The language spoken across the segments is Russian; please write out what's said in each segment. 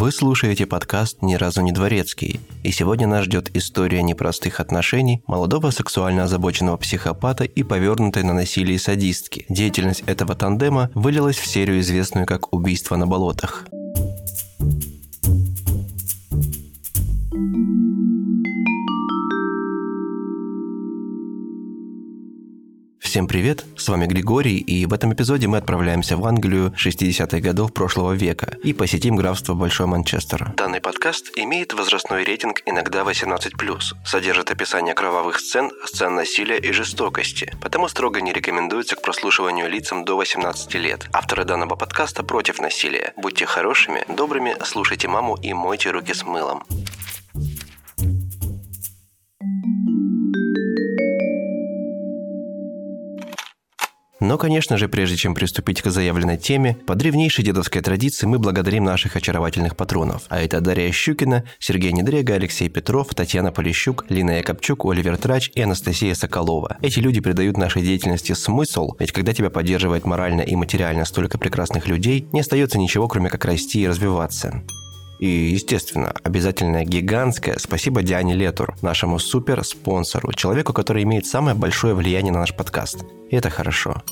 Вы слушаете подкаст «Ни разу не дворецкий», и сегодня нас ждет история непростых отношений молодого сексуально озабоченного психопата и повернутой на насилие садистки. Деятельность этого тандема вылилась в серию, известную как «Убийство на болотах». Всем привет, с вами Григорий, и в этом эпизоде мы отправляемся в Англию 60-х годов прошлого века и посетим графство Большой Манчестер. Данный подкаст имеет возрастной рейтинг иногда 18+, содержит описание кровавых сцен, сцен насилия и жестокости, потому строго не рекомендуется к прослушиванию лицам до 18 лет. Авторы данного подкаста против насилия. Будьте хорошими, добрыми, слушайте маму и мойте руки с мылом. Но, конечно же, прежде чем приступить к заявленной теме, по древнейшей дедовской традиции мы благодарим наших очаровательных патронов. А это Дарья Щукина, Сергей Недрега, Алексей Петров, Татьяна Полищук, Лина Якобчук, Оливер Трач и Анастасия Соколова. Эти люди придают нашей деятельности смысл, ведь когда тебя поддерживает морально и материально столько прекрасных людей, не остается ничего, кроме как расти и развиваться. И, естественно, обязательное гигантское спасибо Диане Летур, нашему супер-спонсору, человеку, который имеет самое большое влияние на наш подкаст. И это хорошо.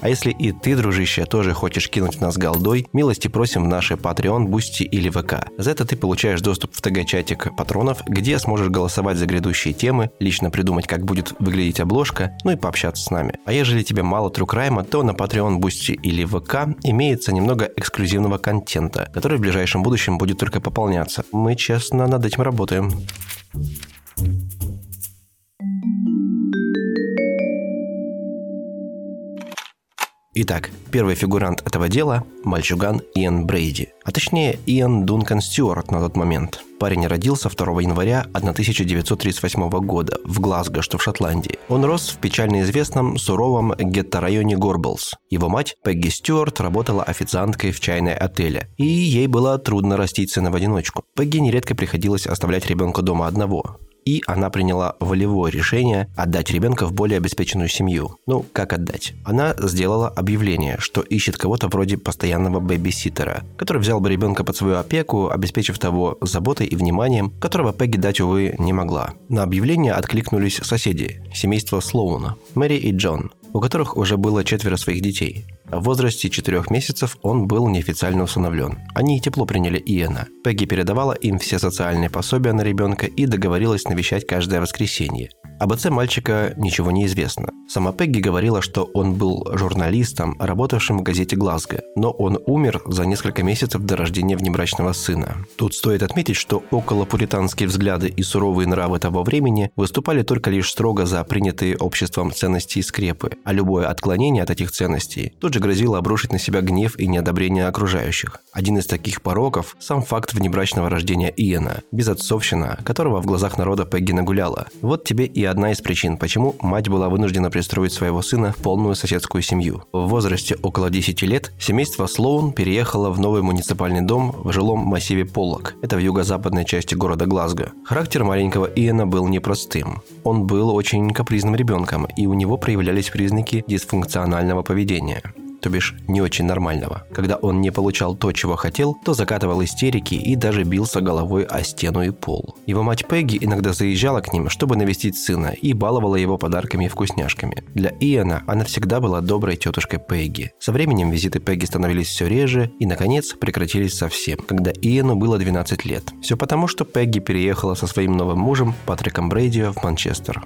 А если и ты, дружище, тоже хочешь кинуть в нас голдой, милости просим в наши Patreon, Boosty или ВК. За это ты получаешь доступ в ТГ-чатик патронов, где сможешь голосовать за грядущие темы, лично придумать, как будет выглядеть обложка, ну и пообщаться с нами. А ежели тебе мало true crime а, то на Patreon, Boosty или ВК имеется немного эксклюзивного контента, который в ближайшем будущем будет только пополняться. Мы честно над этим работаем. Итак, первый фигурант этого дела – мальчуган Иэн Брейди, а точнее Иэн Дункан Стюарт на тот момент. Парень родился 2 января 1938 года в Глазго, что в Шотландии. Он рос в печально известном суровом гетто-районе Горблс. Его мать, Пегги Стюарт, работала официанткой в чайной отеле, и ей было трудно растить сына в одиночку. Пегги нередко приходилось оставлять ребенка дома одного и она приняла волевое решение отдать ребенка в более обеспеченную семью. Ну, как отдать? Она сделала объявление, что ищет кого-то вроде постоянного бэби-ситера, который взял бы ребенка под свою опеку, обеспечив того заботой и вниманием, которого Пегги дать, увы, не могла. На объявление откликнулись соседи, семейство Слоуна, Мэри и Джон, у которых уже было четверо своих детей. В возрасте четырех месяцев он был неофициально усыновлен. Они тепло приняли Иэна. Пегги передавала им все социальные пособия на ребенка и договорилась навещать каждое воскресенье. Об отце мальчика ничего не известно. Сама Пегги говорила, что он был журналистом, работавшим в газете «Глазго», но он умер за несколько месяцев до рождения внебрачного сына. Тут стоит отметить, что около пуританские взгляды и суровые нравы того времени выступали только лишь строго за принятые обществом ценности и скрепы, а любое отклонение от этих ценностей тут же грозило обрушить на себя гнев и неодобрение окружающих. Один из таких пороков – сам факт внебрачного рождения Иена, безотцовщина, которого в глазах народа Пегги нагуляла. Вот тебе и одна из причин, почему мать была вынуждена пристроить своего сына в полную соседскую семью. В возрасте около 10 лет семейство Слоун переехало в новый муниципальный дом в жилом массиве Поллок. Это в юго-западной части города Глазго. Характер маленького Иена был непростым. Он был очень капризным ребенком, и у него проявлялись признаки дисфункционального поведения то бишь не очень нормального. Когда он не получал то, чего хотел, то закатывал истерики и даже бился головой о стену и пол. Его мать Пегги иногда заезжала к ним, чтобы навестить сына, и баловала его подарками и вкусняшками. Для Иэна она всегда была доброй тетушкой Пегги. Со временем визиты Пегги становились все реже и, наконец, прекратились совсем, когда Иэну было 12 лет. Все потому, что Пегги переехала со своим новым мужем Патриком Брейдио в Манчестер.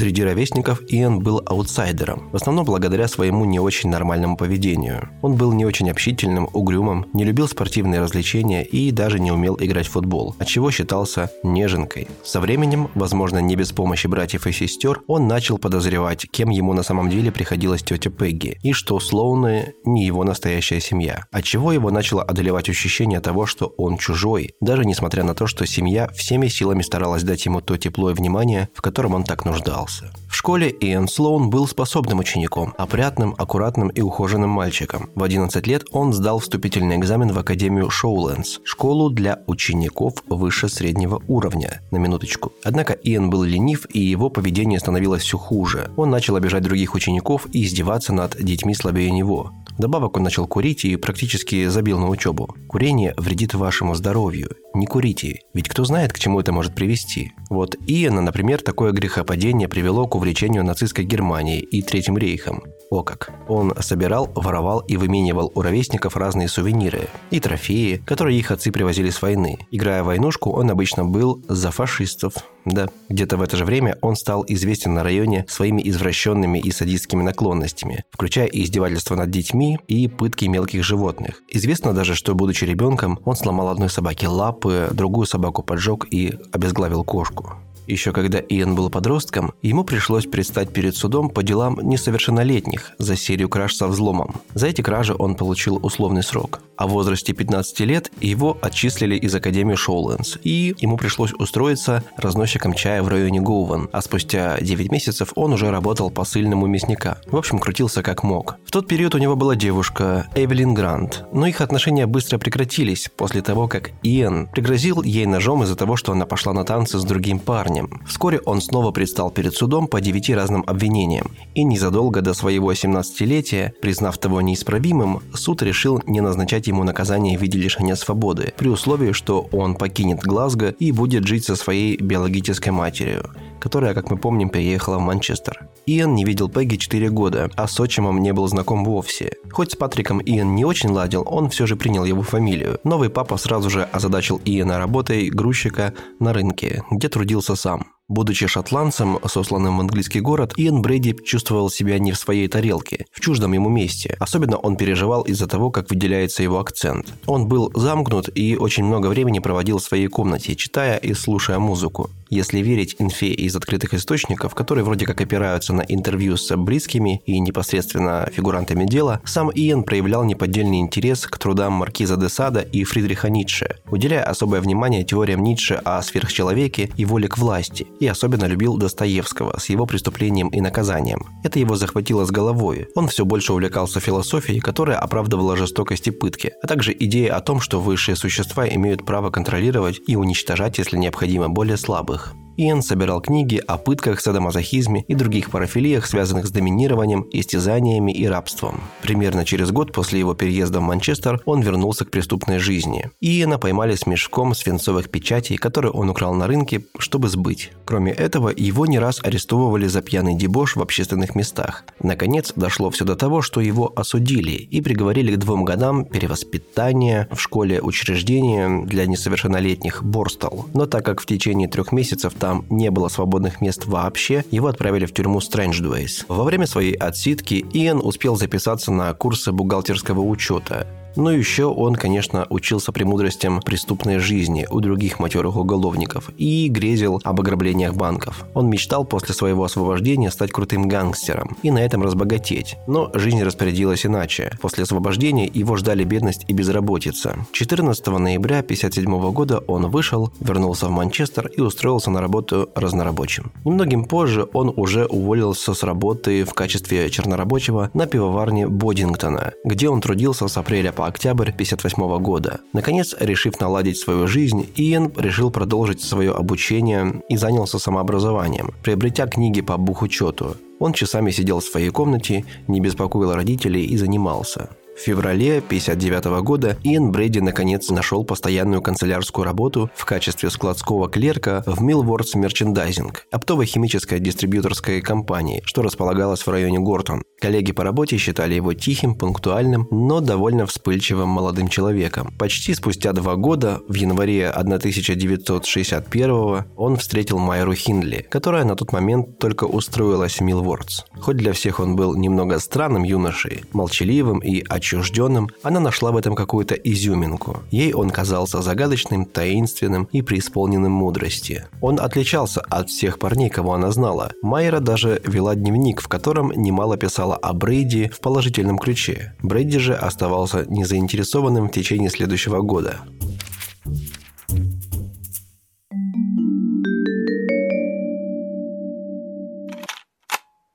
Среди ровесников Иэн был аутсайдером, в основном благодаря своему не очень нормальному поведению. Он был не очень общительным, угрюмым, не любил спортивные развлечения и даже не умел играть в футбол, от чего считался неженкой. Со временем, возможно, не без помощи братьев и сестер, он начал подозревать, кем ему на самом деле приходилась тетя Пегги, и что Слоуны не его настоящая семья, от чего его начало одолевать ощущение того, что он чужой, даже несмотря на то, что семья всеми силами старалась дать ему то тепло и внимание, в котором он так нуждался остался. В школе Иэн Слоун был способным учеником, опрятным, аккуратным и ухоженным мальчиком. В 11 лет он сдал вступительный экзамен в Академию Шоулендс, школу для учеников выше среднего уровня, на минуточку. Однако Иэн был ленив, и его поведение становилось все хуже. Он начал обижать других учеников и издеваться над детьми слабее него. Добавок он начал курить и практически забил на учебу. Курение вредит вашему здоровью. Не курите, ведь кто знает, к чему это может привести. Вот Иена, например, такое грехопадение привело к увлечению нацистской Германией и Третьим рейхом. О как. Он собирал, воровал и выменивал у ровесников разные сувениры и трофеи, которые их отцы привозили с войны. Играя войнушку, он обычно был за фашистов. Да, где-то в это же время он стал известен на районе своими извращенными и садистскими наклонностями, включая издевательства над детьми и пытки мелких животных. Известно даже, что, будучи ребенком, он сломал одной собаке лапы, другую собаку поджег и обезглавил кошку. Еще когда Иэн был подростком, ему пришлось предстать перед судом по делам несовершеннолетних за серию краж со взломом. За эти кражи он получил условный срок. А в возрасте 15 лет его отчислили из Академии Шоулендс, и ему пришлось устроиться разносчиком чая в районе Гоуван, а спустя 9 месяцев он уже работал посыльным у мясника. В общем, крутился как мог. В тот период у него была девушка, Эвелин Грант, но их отношения быстро прекратились после того, как Иэн пригрозил ей ножом из-за того, что она пошла на танцы с другим парнем парнем. Вскоре он снова предстал перед судом по девяти разным обвинениям. И незадолго до своего 17-летия, признав того неисправимым, суд решил не назначать ему наказание в виде лишения свободы, при условии, что он покинет Глазго и будет жить со своей биологической матерью которая, как мы помним, переехала в Манчестер. Иэн не видел Пегги 4 года, а с отчимом не был знаком вовсе. Хоть с Патриком Иэн не очень ладил, он все же принял его фамилию. Новый папа сразу же озадачил Иэна работой грузчика на рынке, где трудился сам. Будучи шотландцем, сосланным в английский город, Иэн Брэди чувствовал себя не в своей тарелке, в чуждом ему месте. Особенно он переживал из-за того, как выделяется его акцент. Он был замкнут и очень много времени проводил в своей комнате, читая и слушая музыку. Если верить инфе из открытых источников, которые вроде как опираются на интервью с близкими и непосредственно фигурантами дела, сам Иэн проявлял неподдельный интерес к трудам Маркиза де Сада и Фридриха Ницше, уделяя особое внимание теориям Ницше о сверхчеловеке и воле к власти, и особенно любил Достоевского с его преступлением и наказанием. Это его захватило с головой. Он все больше увлекался философией, которая оправдывала жестокость и пытки, а также идеей о том, что высшие существа имеют право контролировать и уничтожать, если необходимо, более слабых животных – Иэн собирал книги о пытках, садомазохизме и других парафилиях, связанных с доминированием, истязаниями и рабством. Примерно через год после его переезда в Манчестер он вернулся к преступной жизни. Иэна поймали с мешком свинцовых печатей, которые он украл на рынке, чтобы сбыть. Кроме этого, его не раз арестовывали за пьяный дебош в общественных местах. Наконец, дошло все до того, что его осудили и приговорили к двум годам перевоспитания в школе учреждения для несовершеннолетних Борстал. Но так как в течение трех месяцев там там не было свободных мест вообще, его отправили в тюрьму Стрэндждуэйс. Во время своей отсидки Иэн успел записаться на курсы бухгалтерского учета. Но еще он, конечно, учился премудростям преступной жизни у других матерых уголовников и грезил об ограблениях банков. Он мечтал после своего освобождения стать крутым гангстером и на этом разбогатеть. Но жизнь распорядилась иначе. После освобождения его ждали бедность и безработица. 14 ноября 1957 года он вышел, вернулся в Манчестер и устроился на работу разнорабочим. Немногим позже он уже уволился с работы в качестве чернорабочего на пивоварне Бодингтона, где он трудился с апреля по октябрь 1958 года. Наконец, решив наладить свою жизнь, Иэн решил продолжить свое обучение и занялся самообразованием, приобретя книги по бухучету. Он часами сидел в своей комнате, не беспокоил родителей и занимался. В феврале 1959 года Иэн Брэди наконец нашел постоянную канцелярскую работу в качестве складского клерка в Millwards Merchandising, оптово-химической дистрибьюторской компании, что располагалась в районе Гортон. Коллеги по работе считали его тихим, пунктуальным, но довольно вспыльчивым молодым человеком. Почти спустя два года, в январе 1961 он встретил Майру Хиндли, которая на тот момент только устроилась в Милвордс. Хоть для всех он был немного странным юношей, молчаливым и отчетливым, отчужденным, она нашла в этом какую-то изюминку. Ей он казался загадочным, таинственным и преисполненным мудрости. Он отличался от всех парней, кого она знала. Майра даже вела дневник, в котором немало писала о Брейди в положительном ключе. Брейди же оставался незаинтересованным в течение следующего года.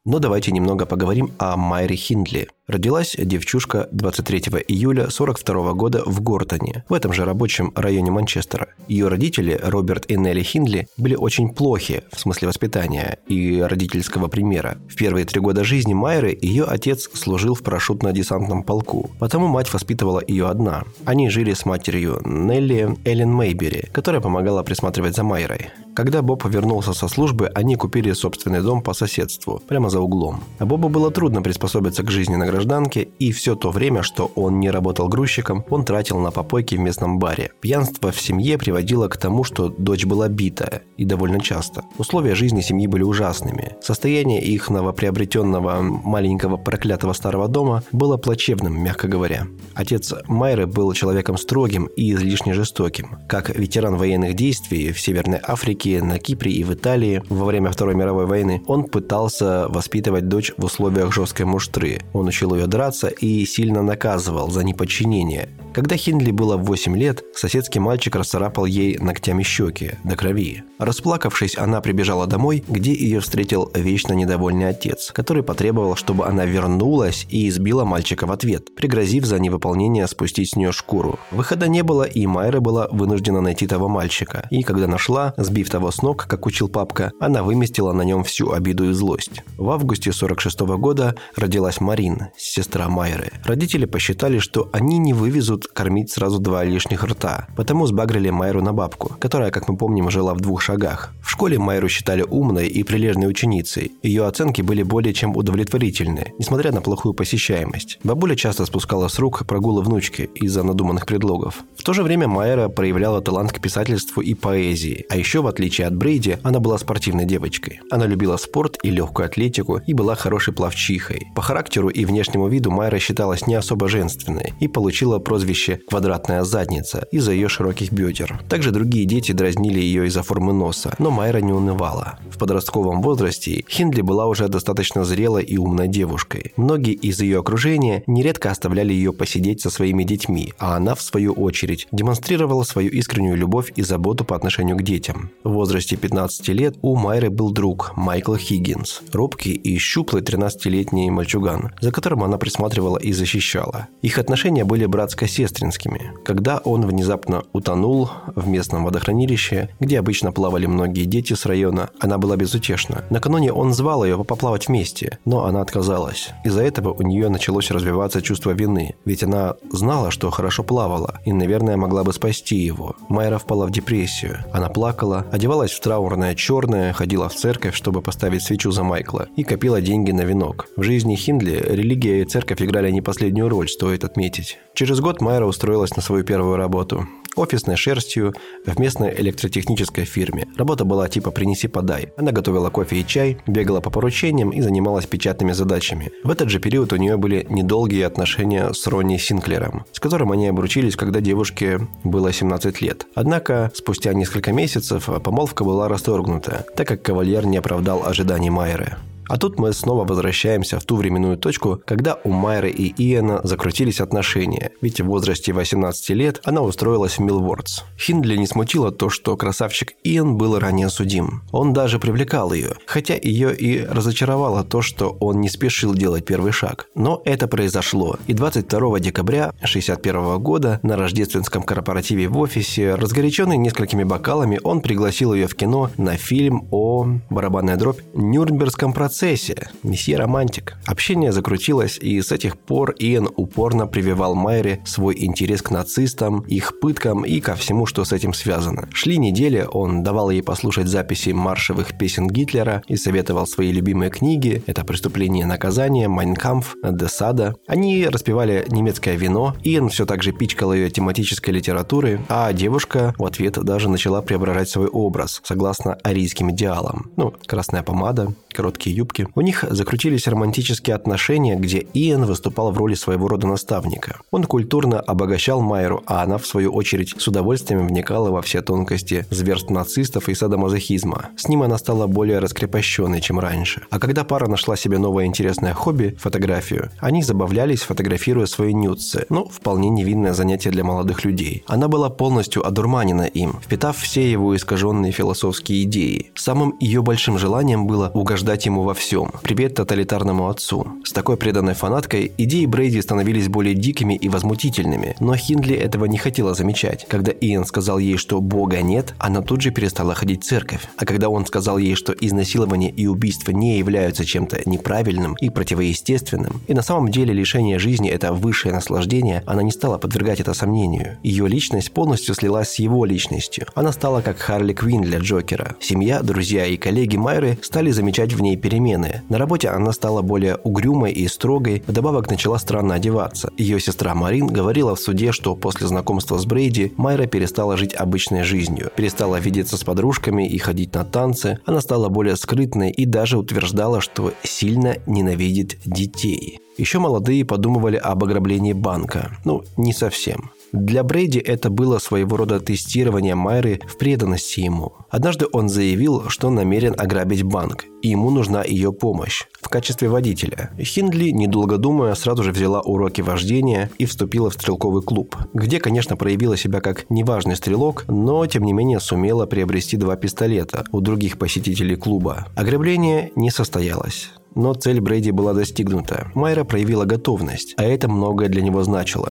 Но давайте немного поговорим о Майре Хиндли. Родилась девчушка 23 июля 42 года в Гортоне, в этом же рабочем районе Манчестера. Ее родители, Роберт и Нелли Хиндли, были очень плохи в смысле воспитания и родительского примера. В первые три года жизни Майры ее отец служил в парашютно-десантном полку, потому мать воспитывала ее одна. Они жили с матерью Нелли Эллен Мейбери, которая помогала присматривать за Майрой. Когда Боб вернулся со службы, они купили собственный дом по соседству, прямо за углом. А Бобу было трудно приспособиться к жизни на гражданке, и все то время, что он не работал грузчиком, он тратил на попойки в местном баре. Пьянство в семье приводило к тому, что дочь была битая, и довольно часто. Условия жизни семьи были ужасными. Состояние их новоприобретенного маленького проклятого старого дома было плачевным, мягко говоря. Отец Майры был человеком строгим и излишне жестоким. Как ветеран военных действий в Северной Африке Африке, на Кипре и в Италии во время Второй мировой войны, он пытался воспитывать дочь в условиях жесткой муштры. Он учил ее драться и сильно наказывал за неподчинение. Когда Хиндли было 8 лет, соседский мальчик расцарапал ей ногтями щеки до крови. Расплакавшись, она прибежала домой, где ее встретил вечно недовольный отец, который потребовал, чтобы она вернулась и избила мальчика в ответ, пригрозив за невыполнение спустить с нее шкуру. Выхода не было, и Майра была вынуждена найти того мальчика. И когда нашла, сбив того с ног, как учил папка, она выместила на нем всю обиду и злость. В августе 46 -го года родилась Марин, сестра Майры. Родители посчитали, что они не вывезут кормить сразу два лишних рта, потому сбагрили Майру на бабку, которая, как мы помним, жила в двух шагах. В школе Майру считали умной и прилежной ученицей. Ее оценки были более чем удовлетворительны, несмотря на плохую посещаемость. Бабуля часто спускала с рук прогулы внучки из-за надуманных предлогов. В то же время Майра проявляла талант к писательству и поэзии, а еще, в отличие от Брейди, она была спортивной девочкой. Она любила спорт и легкую атлетику и была хорошей плавчихой. По характеру и внешнему виду Майра считалась не особо женственной и получила прозвище «квадратная задница» из-за ее широких бедер. Также другие дети дразнили ее из-за формы носа, но Майра не унывала. В подростковом возрасте Хиндли была уже достаточно зрелой и умной девушкой. Многие из ее окружения нередко оставляли ее посидеть со своими детьми, а она, в свою очередь, демонстрировала свою искреннюю любовь и заботу по отношению к детям. В возрасте 15 лет у Майры был друг Майкл Хиггинс, робкий и щуплый 13-летний мальчуган, за которым она присматривала и защищала. Их отношения были братско-сестрными, сестринскими, когда он внезапно утонул в местном водохранилище, где обычно плавали многие дети с района, она была безутешна. Накануне он звал ее поплавать вместе, но она отказалась. Из-за этого у нее началось развиваться чувство вины, ведь она знала, что хорошо плавала и, наверное, могла бы спасти его. Майра впала в депрессию. Она плакала, одевалась в траурное черное, ходила в церковь, чтобы поставить свечу за Майкла, и копила деньги на венок. В жизни Хиндли религия и церковь играли не последнюю роль, стоит отметить. Через год Майра устроилась на свою первую работу. Офисной шерстью в местной электротехнической фирме. Работа была типа «принеси-подай». Она готовила кофе и чай, бегала по поручениям и занималась печатными задачами. В этот же период у нее были недолгие отношения с Ронни Синклером, с которым они обручились, когда девушке было 17 лет. Однако, спустя несколько месяцев помолвка была расторгнута, так как кавальер не оправдал ожиданий Майеры. А тут мы снова возвращаемся в ту временную точку, когда у Майры и Иэна закрутились отношения, ведь в возрасте 18 лет она устроилась в Милвордс. Хиндли не смутило то, что красавчик Иэн был ранее судим. Он даже привлекал ее, хотя ее и разочаровало то, что он не спешил делать первый шаг. Но это произошло, и 22 декабря 1961 года на рождественском корпоративе в офисе, разгоряченный несколькими бокалами, он пригласил ее в кино на фильм о барабанная дробь Нюрнбергском процессе процессе. Месье романтик. Общение закрутилось, и с этих пор Иэн упорно прививал Майре свой интерес к нацистам, их пыткам и ко всему, что с этим связано. Шли недели, он давал ей послушать записи маршевых песен Гитлера и советовал свои любимые книги. Это «Преступление и наказание», «Майнкамф», «Десада». Они распевали немецкое вино, Иэн все так же пичкал ее тематической литературой, а девушка в ответ даже начала преображать свой образ, согласно арийским идеалам. Ну, красная помада, короткие юбки. У них закрутились романтические отношения, где Иэн выступал в роли своего рода наставника. Он культурно обогащал Майру, а она, в свою очередь, с удовольствием вникала во все тонкости зверств нацистов и садомазохизма. С ним она стала более раскрепощенной, чем раньше. А когда пара нашла себе новое интересное хобби – фотографию, они забавлялись, фотографируя свои нюцы. Ну, вполне невинное занятие для молодых людей. Она была полностью одурманена им, впитав все его искаженные философские идеи. Самым ее большим желанием было угождать ему во всем. Привет тоталитарному отцу. С такой преданной фанаткой идеи Брейди становились более дикими и возмутительными, но Хиндли этого не хотела замечать. Когда Иэн сказал ей, что Бога нет, она тут же перестала ходить в церковь. А когда он сказал ей, что изнасилование и убийство не являются чем-то неправильным и противоестественным, и на самом деле лишение жизни – это высшее наслаждение, она не стала подвергать это сомнению. Ее личность полностью слилась с его личностью. Она стала как Харли Квин для Джокера. Семья, друзья и коллеги Майры стали замечать в ней перемены. На работе она стала более угрюмой и строгой, вдобавок начала странно одеваться. Ее сестра Марин говорила в суде, что после знакомства с Брейди Майра перестала жить обычной жизнью, перестала видеться с подружками и ходить на танцы, она стала более скрытной и даже утверждала, что сильно ненавидит детей. Еще молодые подумывали об ограблении банка. Ну, не совсем. Для Брейди это было своего рода тестирование Майры в преданности ему. Однажды он заявил, что намерен ограбить банк, и ему нужна ее помощь в качестве водителя. Хиндли, недолго думая, сразу же взяла уроки вождения и вступила в стрелковый клуб, где, конечно, проявила себя как неважный стрелок, но, тем не менее, сумела приобрести два пистолета у других посетителей клуба. Ограбление не состоялось. Но цель Брейди была достигнута. Майра проявила готовность, а это многое для него значило.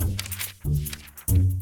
Thank you.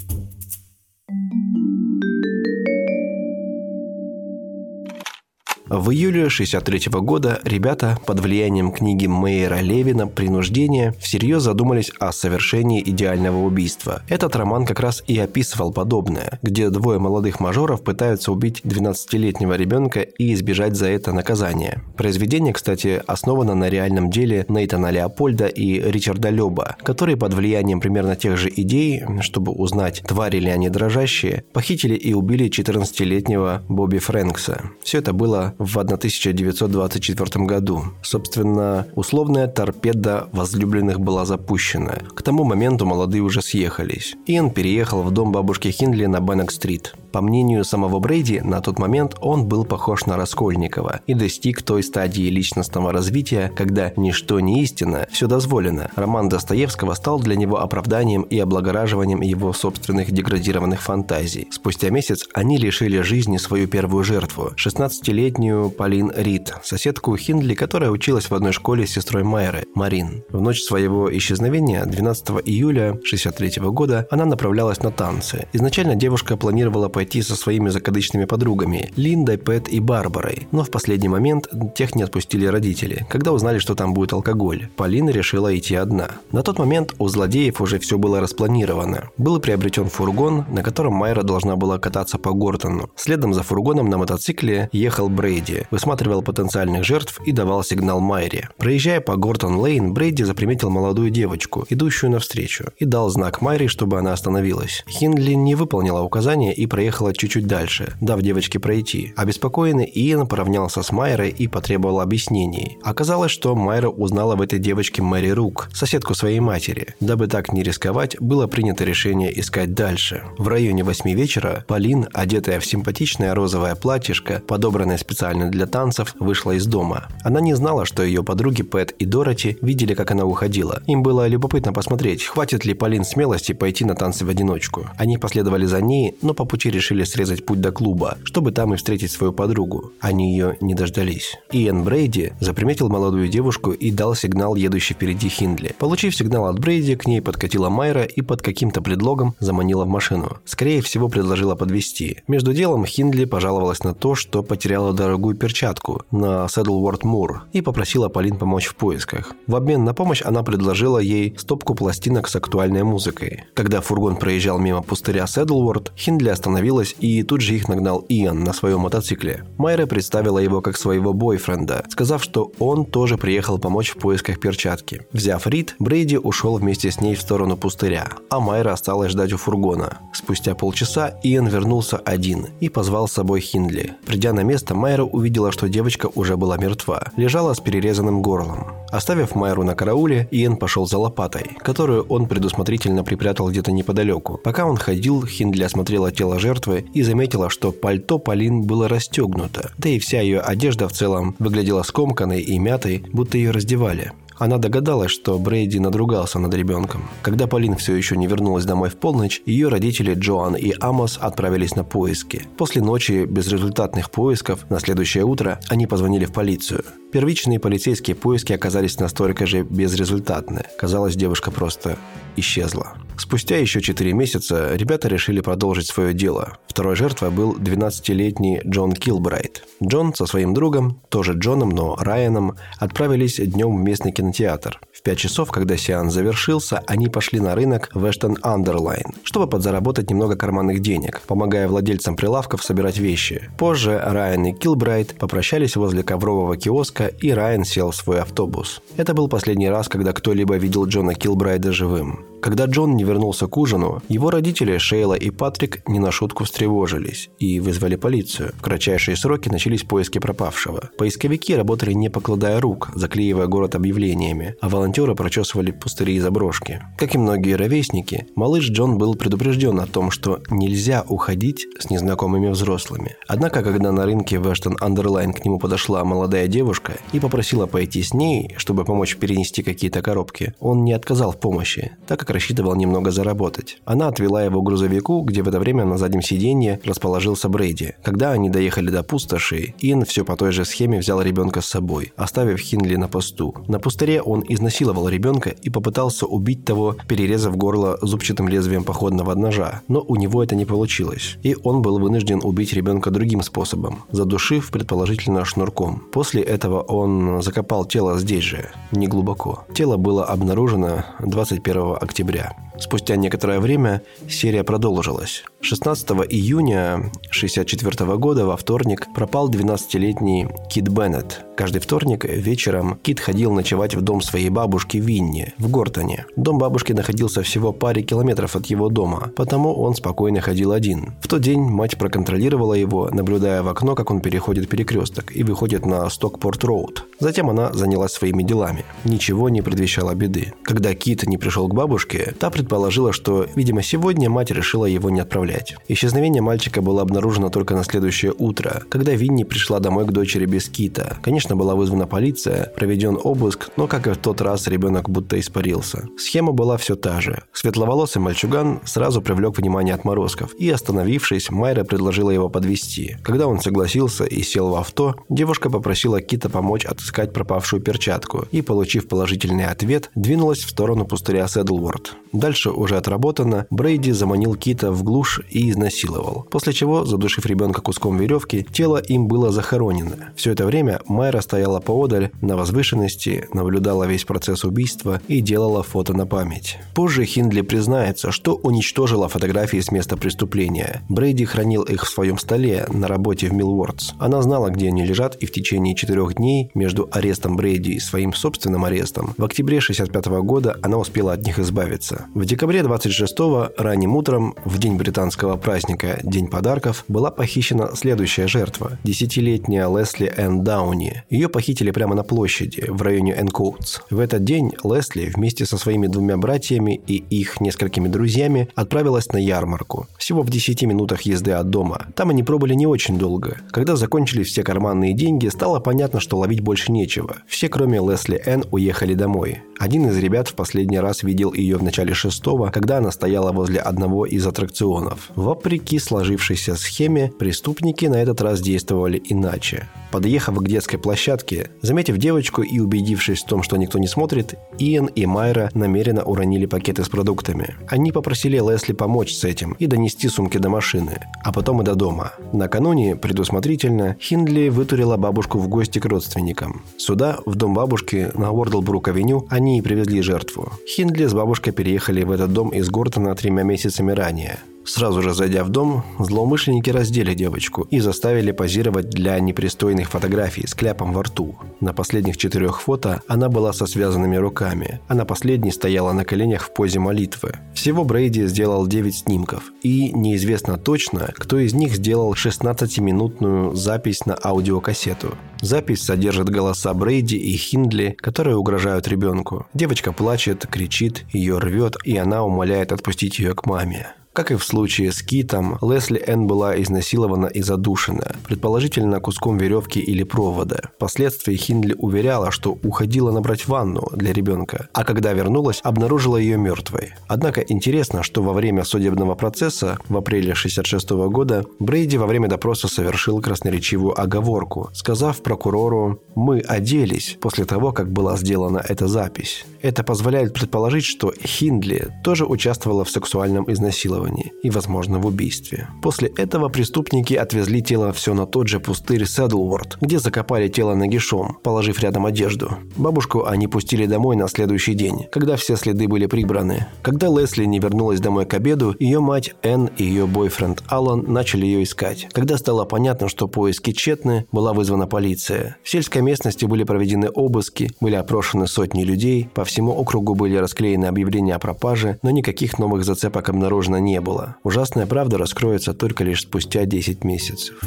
В июле 1963 года ребята под влиянием книги Мейера Левина «Принуждение» всерьез задумались о совершении идеального убийства. Этот роман как раз и описывал подобное, где двое молодых мажоров пытаются убить 12-летнего ребенка и избежать за это наказания. Произведение, кстати, основано на реальном деле Нейтана Леопольда и Ричарда Леба, которые под влиянием примерно тех же идей, чтобы узнать, твари ли они дрожащие, похитили и убили 14-летнего Бобби Фрэнкса. Все это было в 1924 году. Собственно, условная торпеда возлюбленных была запущена. К тому моменту молодые уже съехались. Иэн переехал в дом бабушки Хиндли на Беннек-стрит. По мнению самого Брейди, на тот момент он был похож на Раскольникова и достиг той стадии личностного развития, когда ничто не истина, все дозволено. Роман Достоевского стал для него оправданием и облагораживанием его собственных деградированных фантазий. Спустя месяц они лишили жизни свою первую жертву – 16-летнюю Полин Рид, соседку Хиндли, которая училась в одной школе с сестрой Майры, Марин. В ночь своего исчезновения, 12 июля 1963 года, она направлялась на танцы. Изначально девушка планировала пойти со своими закадычными подругами Линдой, Пэт и Барбарой, но в последний момент тех не отпустили родители, когда узнали, что там будет алкоголь. Полина решила идти одна. На тот момент у злодеев уже все было распланировано. Был приобретен фургон, на котором Майра должна была кататься по Гортону. Следом за фургоном на мотоцикле ехал Брейди, высматривал потенциальных жертв и давал сигнал Майре. Проезжая по Гортон-Лейн, Брейди заприметил молодую девочку, идущую навстречу, и дал знак Майре, чтобы она остановилась. Хиндли не выполнила указания и проехала чуть-чуть дальше, дав девочке пройти. Обеспокоенный Иэн поравнялся с Майрой и потребовал объяснений. Оказалось, что Майра узнала в этой девочке Мэри Рук, соседку своей матери. Дабы так не рисковать, было принято решение искать дальше. В районе 8 вечера Полин, одетая в симпатичное розовое платьишко, подобранное специально для танцев, вышла из дома. Она не знала, что ее подруги Пэт и Дороти видели, как она уходила. Им было любопытно посмотреть, хватит ли Полин смелости пойти на танцы в одиночку. Они последовали за ней, но по пути решили срезать путь до клуба, чтобы там и встретить свою подругу. Они ее не дождались. Иэн Брейди заприметил молодую девушку и дал сигнал едущей впереди Хиндли. Получив сигнал от Брейди, к ней подкатила Майра и под каким-то предлогом заманила в машину. Скорее всего, предложила подвезти. Между делом Хиндли пожаловалась на то, что потеряла дорогую перчатку на Седлворд Мур и попросила Полин помочь в поисках. В обмен на помощь она предложила ей стопку пластинок с актуальной музыкой. Когда фургон проезжал мимо пустыря Седлворд, Хиндли остановилась и тут же их нагнал Иэн на своем мотоцикле. Майра представила его как своего бойфренда, сказав, что он тоже приехал помочь в поисках перчатки. Взяв Рид, Брейди ушел вместе с ней в сторону пустыря, а Майра осталась ждать у фургона. Спустя полчаса Иэн вернулся один и позвал с собой Хиндли. Придя на место, Майра увидела, что девочка уже была мертва, лежала с перерезанным горлом. Оставив Майру на карауле, Иэн пошел за лопатой, которую он предусмотрительно припрятал где-то неподалеку. Пока он ходил, Хиндли осмотрела тело жертвы и заметила, что пальто Полин было расстегнуто, да и вся ее одежда в целом выглядела скомканной и мятой, будто ее раздевали. Она догадалась, что Брейди надругался над ребенком. Когда Полин все еще не вернулась домой в полночь, ее родители Джоан и Амос отправились на поиски. После ночи безрезультатных поисков на следующее утро они позвонили в полицию. Первичные полицейские поиски оказались настолько же безрезультатны. Казалось, девушка просто исчезла. Спустя еще 4 месяца ребята решили продолжить свое дело. Второй жертвой был 12-летний Джон Килбрайт. Джон со своим другом, тоже Джоном, но Райаном, отправились днем в местный кинотеатр. В 5 часов, когда сеанс завершился, они пошли на рынок Вештон Андерлайн, чтобы подзаработать немного карманных денег, помогая владельцам прилавков собирать вещи. Позже Райан и Килбрайт попрощались возле коврового киоска, и Райан сел в свой автобус. Это был последний раз, когда кто-либо видел Джона Килбрайда живым. Когда Джон не вернулся к ужину, его родители Шейла и Патрик не на шутку встревожились и вызвали полицию. В кратчайшие сроки начались поиски пропавшего. Поисковики работали не покладая рук, заклеивая город объявлениями, а волонтеры прочесывали пустыри и заброшки. Как и многие ровесники, малыш Джон был предупрежден о том, что нельзя уходить с незнакомыми взрослыми. Однако, когда на рынке Вештон Андерлайн к нему подошла молодая девушка и попросила пойти с ней, чтобы помочь перенести какие-то коробки, он не отказал в помощи, так как рассчитывал немного заработать. Она отвела его к грузовику, где в это время на заднем сиденье расположился Брейди. Когда они доехали до пустоши, Ин все по той же схеме взял ребенка с собой, оставив Хинли на посту. На пустыре он изнасиловал ребенка и попытался убить того, перерезав горло зубчатым лезвием походного ножа, но у него это не получилось, и он был вынужден убить ребенка другим способом, задушив предположительно шнурком. После этого он закопал тело здесь же, не глубоко. Тело было обнаружено 21 октября октября. Спустя некоторое время серия продолжилась. 16 июня 1964 года во вторник пропал 12-летний Кит Беннет. Каждый вторник вечером Кит ходил ночевать в дом своей бабушки Винни в Гортоне. Дом бабушки находился всего паре километров от его дома, потому он спокойно ходил один. В тот день мать проконтролировала его, наблюдая в окно, как он переходит перекресток и выходит на Стокпорт-Роуд. Затем она занялась своими делами. Ничего не предвещало беды. Когда Кит не пришел к бабушке, та предположила, что, видимо, сегодня мать решила его не отправлять. Исчезновение мальчика было обнаружено только на следующее утро, когда Винни пришла домой к дочери без Кита. Конечно, была вызвана полиция, проведен обыск, но, как и в тот раз, ребенок будто испарился. Схема была все та же. Светловолосый мальчуган сразу привлек внимание отморозков, и, остановившись, Майра предложила его подвести. Когда он согласился и сел в авто, девушка попросила Кита помочь отыскать пропавшую перчатку и, получив положительный ответ, двинулась в сторону пустыря Седлворд. Дальше уже отработано, Брейди заманил Кита в глушь и изнасиловал. После чего, задушив ребенка куском веревки, тело им было захоронено. Все это время Майра стояла поодаль, на возвышенности, наблюдала весь процесс убийства и делала фото на память. Позже Хиндли признается, что уничтожила фотографии с места преступления. Брейди хранил их в своем столе на работе в Милвордс. Она знала, где они лежат, и в течение четырех дней между арестом Брейди и своим собственным арестом в октябре 65 года она успела от них избавиться. В декабре 26-го ранним утром, в день британского праздника День подарков, была похищена следующая жертва – десятилетняя Лесли Энн Дауни. Ее похитили прямо на площади, в районе Энкоутс. В этот день Лесли вместе со своими двумя братьями и их несколькими друзьями отправилась на ярмарку. Всего в 10 минутах езды от дома. Там они пробыли не очень долго. Когда закончились все карманные деньги, стало понятно, что ловить больше нечего. Все, кроме Лесли Энн, уехали домой. Один из ребят в последний раз видел ее в начале шестого, когда она стояла возле одного из аттракционов. Вопреки сложившейся схеме, преступники на этот раз действовали иначе. Подъехав к детской площадке, заметив девочку и убедившись в том, что никто не смотрит, Иэн и Майра намеренно уронили пакеты с продуктами. Они попросили Лесли помочь с этим и донести сумки до машины, а потом и до дома. Накануне, предусмотрительно, Хиндли вытурила бабушку в гости к родственникам. Сюда, в дом бабушки на Уордлбрук-авеню, они и привезли жертву. Хиндли с бабушкой переехали в этот дом из Гортона тремя месяцами ранее. Сразу же зайдя в дом, злоумышленники раздели девочку и заставили позировать для непристойных фотографий с кляпом во рту. На последних четырех фото она была со связанными руками, а на последней стояла на коленях в позе молитвы. Всего Брейди сделал 9 снимков, и неизвестно точно, кто из них сделал 16-минутную запись на аудиокассету. Запись содержит голоса Брейди и Хиндли, которые угрожают ребенку. Девочка плачет, кричит, ее рвет, и она умоляет отпустить ее к маме. Как и в случае с Китом, Лесли Энн была изнасилована и задушена, предположительно куском веревки или провода. Впоследствии Хиндли уверяла, что уходила набрать ванну для ребенка, а когда вернулась, обнаружила ее мертвой. Однако интересно, что во время судебного процесса в апреле 1966 года Брейди во время допроса совершил красноречивую оговорку, сказав прокурору «Мы оделись» после того, как была сделана эта запись. Это позволяет предположить, что Хиндли тоже участвовала в сексуальном изнасиловании и, возможно, в убийстве. После этого преступники отвезли тело все на тот же пустырь Седлворд, где закопали тело нагишом, положив рядом одежду. Бабушку они пустили домой на следующий день, когда все следы были прибраны. Когда Лесли не вернулась домой к обеду, ее мать Энн и ее бойфренд Аллан начали ее искать. Когда стало понятно, что поиски тщетны, была вызвана полиция. В сельской местности были проведены обыски, были опрошены сотни людей, по всему округу были расклеены объявления о пропаже, но никаких новых зацепок обнаружено не было. Ужасная правда раскроется только лишь спустя 10 месяцев.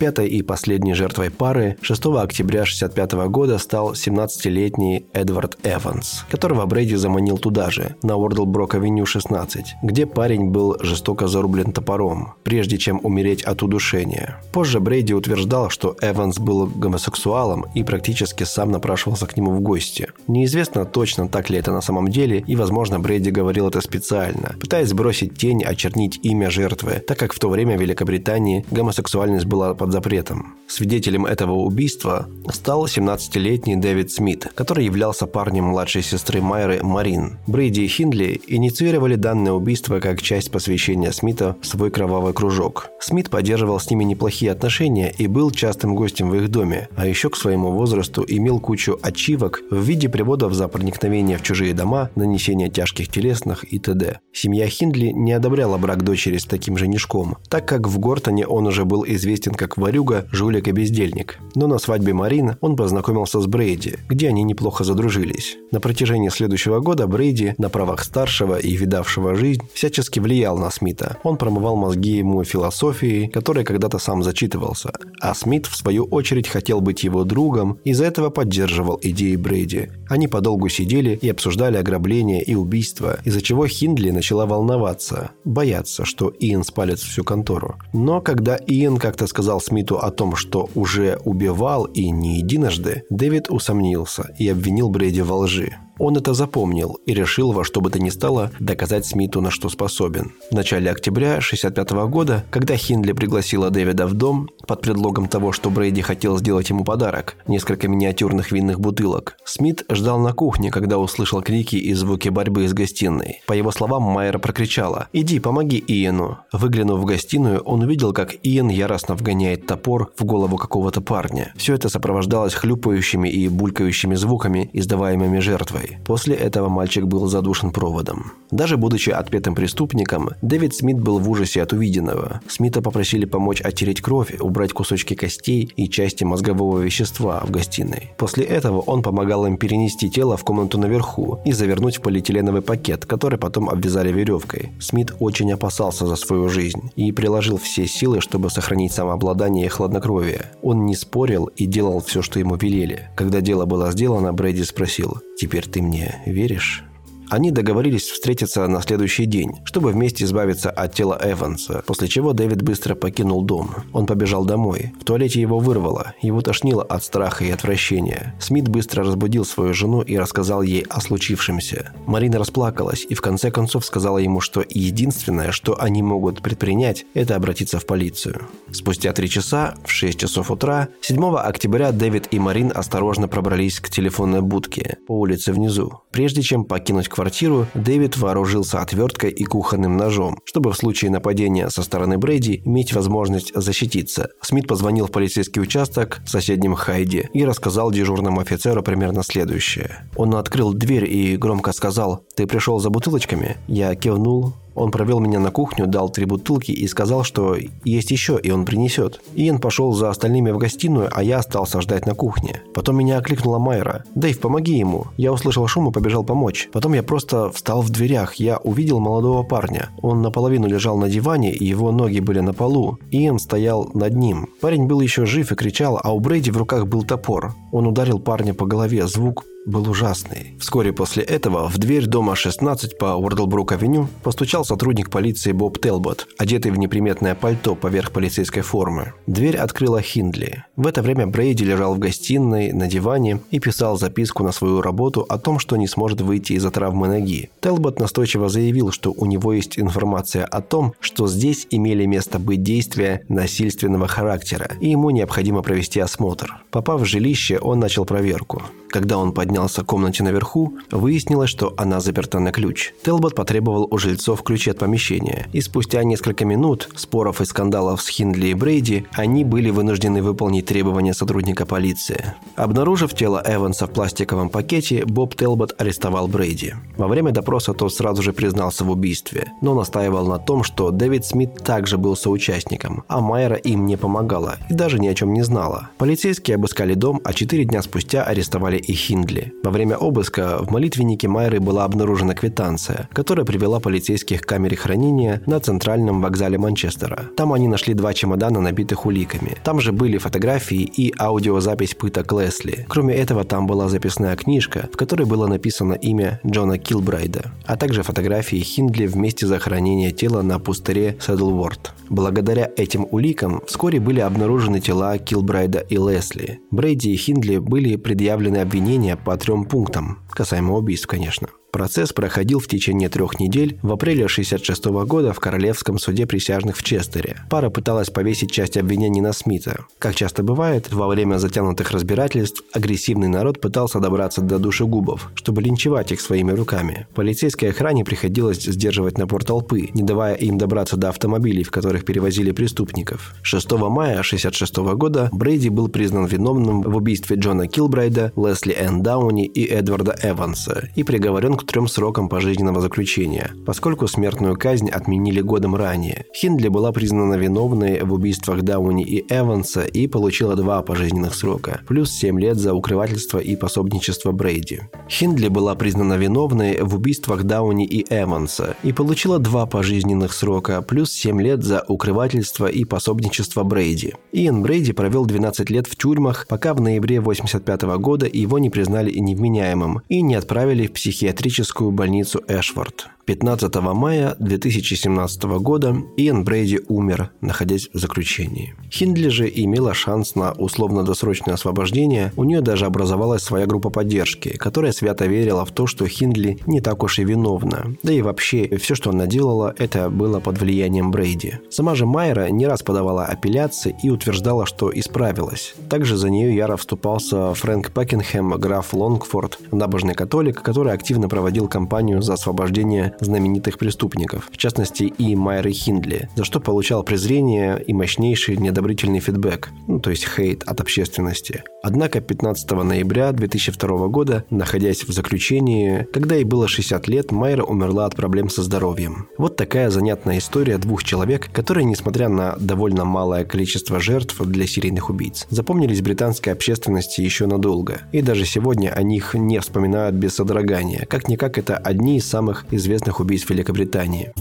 Пятой и последней жертвой пары 6 октября 1965 года стал 17-летний Эдвард Эванс, которого Брейди заманил туда же, на Уордлброк-авеню 16, где парень был жестоко зарублен топором, прежде чем умереть от удушения. Позже Брейди утверждал, что Эванс был гомосексуалом и практически сам напрашивался к нему в гости. Неизвестно точно, так ли это на самом деле, и, возможно, Брейди говорил это специально, пытаясь сбросить тень, очернить имя жертвы, так как в то время в Великобритании гомосексуальность была под под запретом. Свидетелем этого убийства стал 17-летний Дэвид Смит, который являлся парнем младшей сестры Майры Марин. Брейди и Хиндли инициировали данное убийство как часть посвящения Смита в свой кровавый кружок. Смит поддерживал с ними неплохие отношения и был частым гостем в их доме, а еще к своему возрасту имел кучу ачивок в виде приводов за проникновение в чужие дома, нанесение тяжких телесных и т.д. Семья Хиндли не одобряла брак дочери с таким женишком, так как в Гортоне он уже был известен как ворюга, жулик и бездельник. Но на свадьбе Марин он познакомился с Брейди, где они неплохо задружились. На протяжении следующего года Брейди на правах старшего и видавшего жизнь всячески влиял на Смита. Он промывал мозги ему философией, которой когда-то сам зачитывался. А Смит, в свою очередь, хотел быть его другом, из-за этого поддерживал идеи Брейди. Они подолгу сидели и обсуждали ограбление и убийство, из-за чего Хиндли начала волноваться, бояться, что Иэн спалит всю контору. Но когда Иэн как-то сказал Смиту о том, что уже убивал и не единожды, Дэвид усомнился и обвинил Брэди во лжи. Он это запомнил и решил во что бы то ни стало доказать Смиту, на что способен. В начале октября 1965 года, когда Хиндли пригласила Дэвида в дом под предлогом того, что Брейди хотел сделать ему подарок – несколько миниатюрных винных бутылок, Смит ждал на кухне, когда услышал крики и звуки борьбы из гостиной. По его словам, Майера прокричала «Иди, помоги Иену». Выглянув в гостиную, он увидел, как Иен яростно вгоняет топор в голову какого-то парня. Все это сопровождалось хлюпающими и булькающими звуками, издаваемыми жертвой. После этого мальчик был задушен проводом. Даже будучи отпетым преступником, Дэвид Смит был в ужасе от увиденного. Смита попросили помочь оттереть кровь, убрать кусочки костей и части мозгового вещества в гостиной. После этого он помогал им перенести тело в комнату наверху и завернуть в полиэтиленовый пакет, который потом обвязали веревкой. Смит очень опасался за свою жизнь и приложил все силы, чтобы сохранить самообладание и хладнокровие. Он не спорил и делал все, что ему велели. Когда дело было сделано, Брэди спросил, «Теперь ты мне веришь?» Они договорились встретиться на следующий день, чтобы вместе избавиться от тела Эванса, после чего Дэвид быстро покинул дом. Он побежал домой. В туалете его вырвало, его тошнило от страха и отвращения. Смит быстро разбудил свою жену и рассказал ей о случившемся. Марина расплакалась и в конце концов сказала ему, что единственное, что они могут предпринять, это обратиться в полицию. Спустя три часа, в 6 часов утра, 7 октября Дэвид и Марин осторожно пробрались к телефонной будке по улице внизу. Прежде чем покинуть квартиру, квартиру, Дэвид вооружился отверткой и кухонным ножом, чтобы в случае нападения со стороны Брейди иметь возможность защититься. Смит позвонил в полицейский участок в соседнем Хайде и рассказал дежурному офицеру примерно следующее. Он открыл дверь и громко сказал «Ты пришел за бутылочками?» Я кивнул Он провел меня на кухню, дал три бутылки и сказал, что есть еще, и он принесет. Иэн пошел за остальными в гостиную, а я остался ждать на кухне. Потом меня окликнула Майра. «Дэйв, помоги ему!» Я услышал шум и побежал помочь. Потом я просто встал в дверях. Я увидел молодого парня. Он наполовину лежал на диване, и его ноги были на полу. Иэн стоял над ним. Парень был еще жив и кричал, а у Брейди в руках был топор. Он ударил парня по голове. Звук был ужасный. Вскоре после этого в дверь дома 16 по Уордлбрук-авеню постучал сотрудник полиции Боб Телбот, одетый в неприметное пальто поверх полицейской формы. Дверь открыла Хиндли. В это время Брейди лежал в гостиной на диване и писал записку на свою работу о том, что не сможет выйти из-за травмы ноги. Телбот настойчиво заявил, что у него есть информация о том, что здесь имели место быть действия насильственного характера, и ему необходимо провести осмотр. Попав в жилище, он начал проверку. Когда он поднялся к комнате наверху, выяснилось, что она заперта на ключ. Телбот потребовал у жильцов ключи от помещения, и спустя несколько минут споров и скандалов с Хиндли и Брейди, они были вынуждены выполнить требования сотрудника полиции. Обнаружив тело Эванса в пластиковом пакете, Боб Телбот арестовал Брейди. Во время допроса тот сразу же признался в убийстве, но настаивал на том, что Дэвид Смит также был соучастником, а Майера им не помогала и даже ни о чем не знала. Полицейские обыскали дом, а четыре дня спустя арестовали и Хиндли. Во время обыска в молитвеннике Майры была обнаружена квитанция, которая привела полицейских к камере хранения на центральном вокзале Манчестера. Там они нашли два чемодана, набитых уликами. Там же были фотографии и аудиозапись пыток Лесли. Кроме этого, там была записная книжка, в которой было написано имя Джона Килбрайда, а также фотографии Хиндли вместе захоронения тела на пустыре Седлворд. Благодаря этим уликам вскоре были обнаружены тела Килбрайда и Лесли. Брейди и Хиндли были предъявлены обвинения по трем пунктам, касаемо убийств, конечно. Процесс проходил в течение трех недель в апреле 1966 года в Королевском суде присяжных в Честере. Пара пыталась повесить часть обвинений на Смита. Как часто бывает, во время затянутых разбирательств агрессивный народ пытался добраться до душегубов, чтобы линчевать их своими руками. Полицейской охране приходилось сдерживать напор толпы, не давая им добраться до автомобилей, в которых перевозили преступников. 6 мая 1966 года Брейди был признан виновным в убийстве Джона Килбрайда, Лесли Энн Дауни и Эдварда Эванса и приговорен к трем срокам пожизненного заключения, поскольку смертную казнь отменили годом ранее. Хиндли была признана виновной в убийствах Дауни и Эванса и получила два пожизненных срока, плюс 7 лет за укрывательство и пособничество Брейди. Хиндли была признана виновной в убийствах Дауни и Эванса и получила два пожизненных срока, плюс 7 лет за укрывательство и пособничество Брейди. Иэн Брейди провел 12 лет в тюрьмах, пока в ноябре 1985 года его не признали невменяемым и не отправили в психиатрическую психиатрическую больницу Эшфорд. 15 мая 2017 года Иэн Брейди умер, находясь в заключении. Хиндли же имела шанс на условно-досрочное освобождение, у нее даже образовалась своя группа поддержки, которая свято верила в то, что Хиндли не так уж и виновна. Да и вообще, все, что она делала, это было под влиянием Брейди. Сама же Майра не раз подавала апелляции и утверждала, что исправилась. Также за нее яро вступался Фрэнк Пекинхэм, граф Лонгфорд, набожный католик, который активно проводил кампанию за освобождение знаменитых преступников, в частности и Майры Хиндли, за что получал презрение и мощнейший неодобрительный фидбэк, ну, то есть хейт от общественности. Однако 15 ноября 2002 года, находясь в заключении, когда ей было 60 лет, Майра умерла от проблем со здоровьем. Вот такая занятная история двух человек, которые, несмотря на довольно малое количество жертв для серийных убийц, запомнились британской общественности еще надолго. И даже сегодня о них не вспоминают без содрогания. Как-никак это одни из самых известных убийств Великобритании.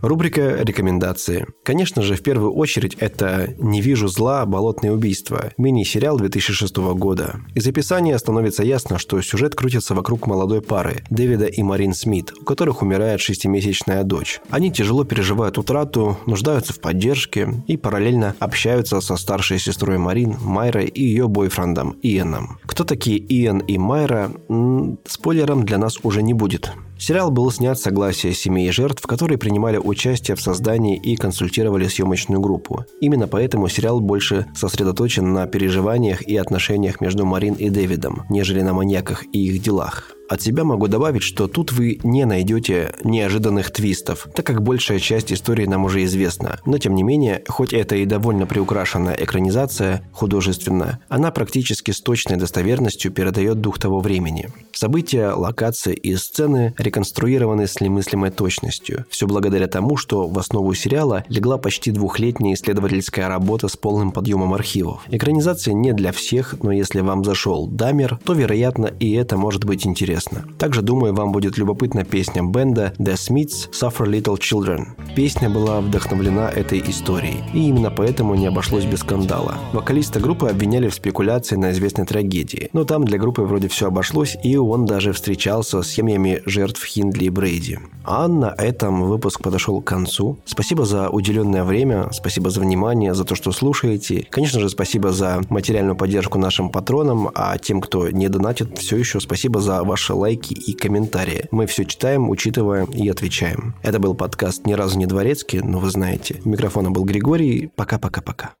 Рубрика «Рекомендации». Конечно же, в первую очередь это «Не вижу зла. Болотные убийства» мини-сериал 2006 года. Из описания становится ясно, что сюжет крутится вокруг молодой пары Дэвида и Марин Смит, у которых умирает шестимесячная дочь. Они тяжело переживают утрату, нуждаются в поддержке и параллельно общаются со старшей сестрой Марин, Майрой и ее бойфрендом Иэном. Кто такие Иэн и Майра, м-м, спойлером для нас уже не будет. Сериал был снят с согласия семей жертв, которые принимали участие в создании и консультировали съемочную группу. Именно поэтому сериал больше сосредоточен на переживаниях и отношениях между Марин и Дэвидом, нежели на маньяках и их делах. От себя могу добавить, что тут вы не найдете неожиданных твистов, так как большая часть истории нам уже известна. Но тем не менее, хоть это и довольно приукрашенная экранизация, художественная, она практически с точной достоверностью передает дух того времени. События, локации и сцены реконструированы с немыслимой точностью. Все благодаря тому, что в основу сериала легла почти двухлетняя исследовательская работа с полным подъемом архивов. Экранизация не для всех, но если вам зашел Дамер, то, вероятно, и это может быть интересно. Также, думаю, вам будет любопытна песня бенда The Smiths «Suffer Little Children». Песня была вдохновлена этой историей, и именно поэтому не обошлось без скандала. Вокалиста группы обвиняли в спекуляции на известной трагедии, но там для группы вроде все обошлось, и он даже встречался с семьями жертв Хиндли и Брейди. А на этом выпуск подошел к концу. Спасибо за уделенное время, спасибо за внимание, за то, что слушаете. Конечно же, спасибо за материальную поддержку нашим патронам, а тем, кто не донатит, все еще спасибо за ваши лайки и комментарии. Мы все читаем, учитываем и отвечаем. Это был подкаст «Ни разу не дворецкий», но вы знаете. У микрофона был Григорий. Пока-пока-пока.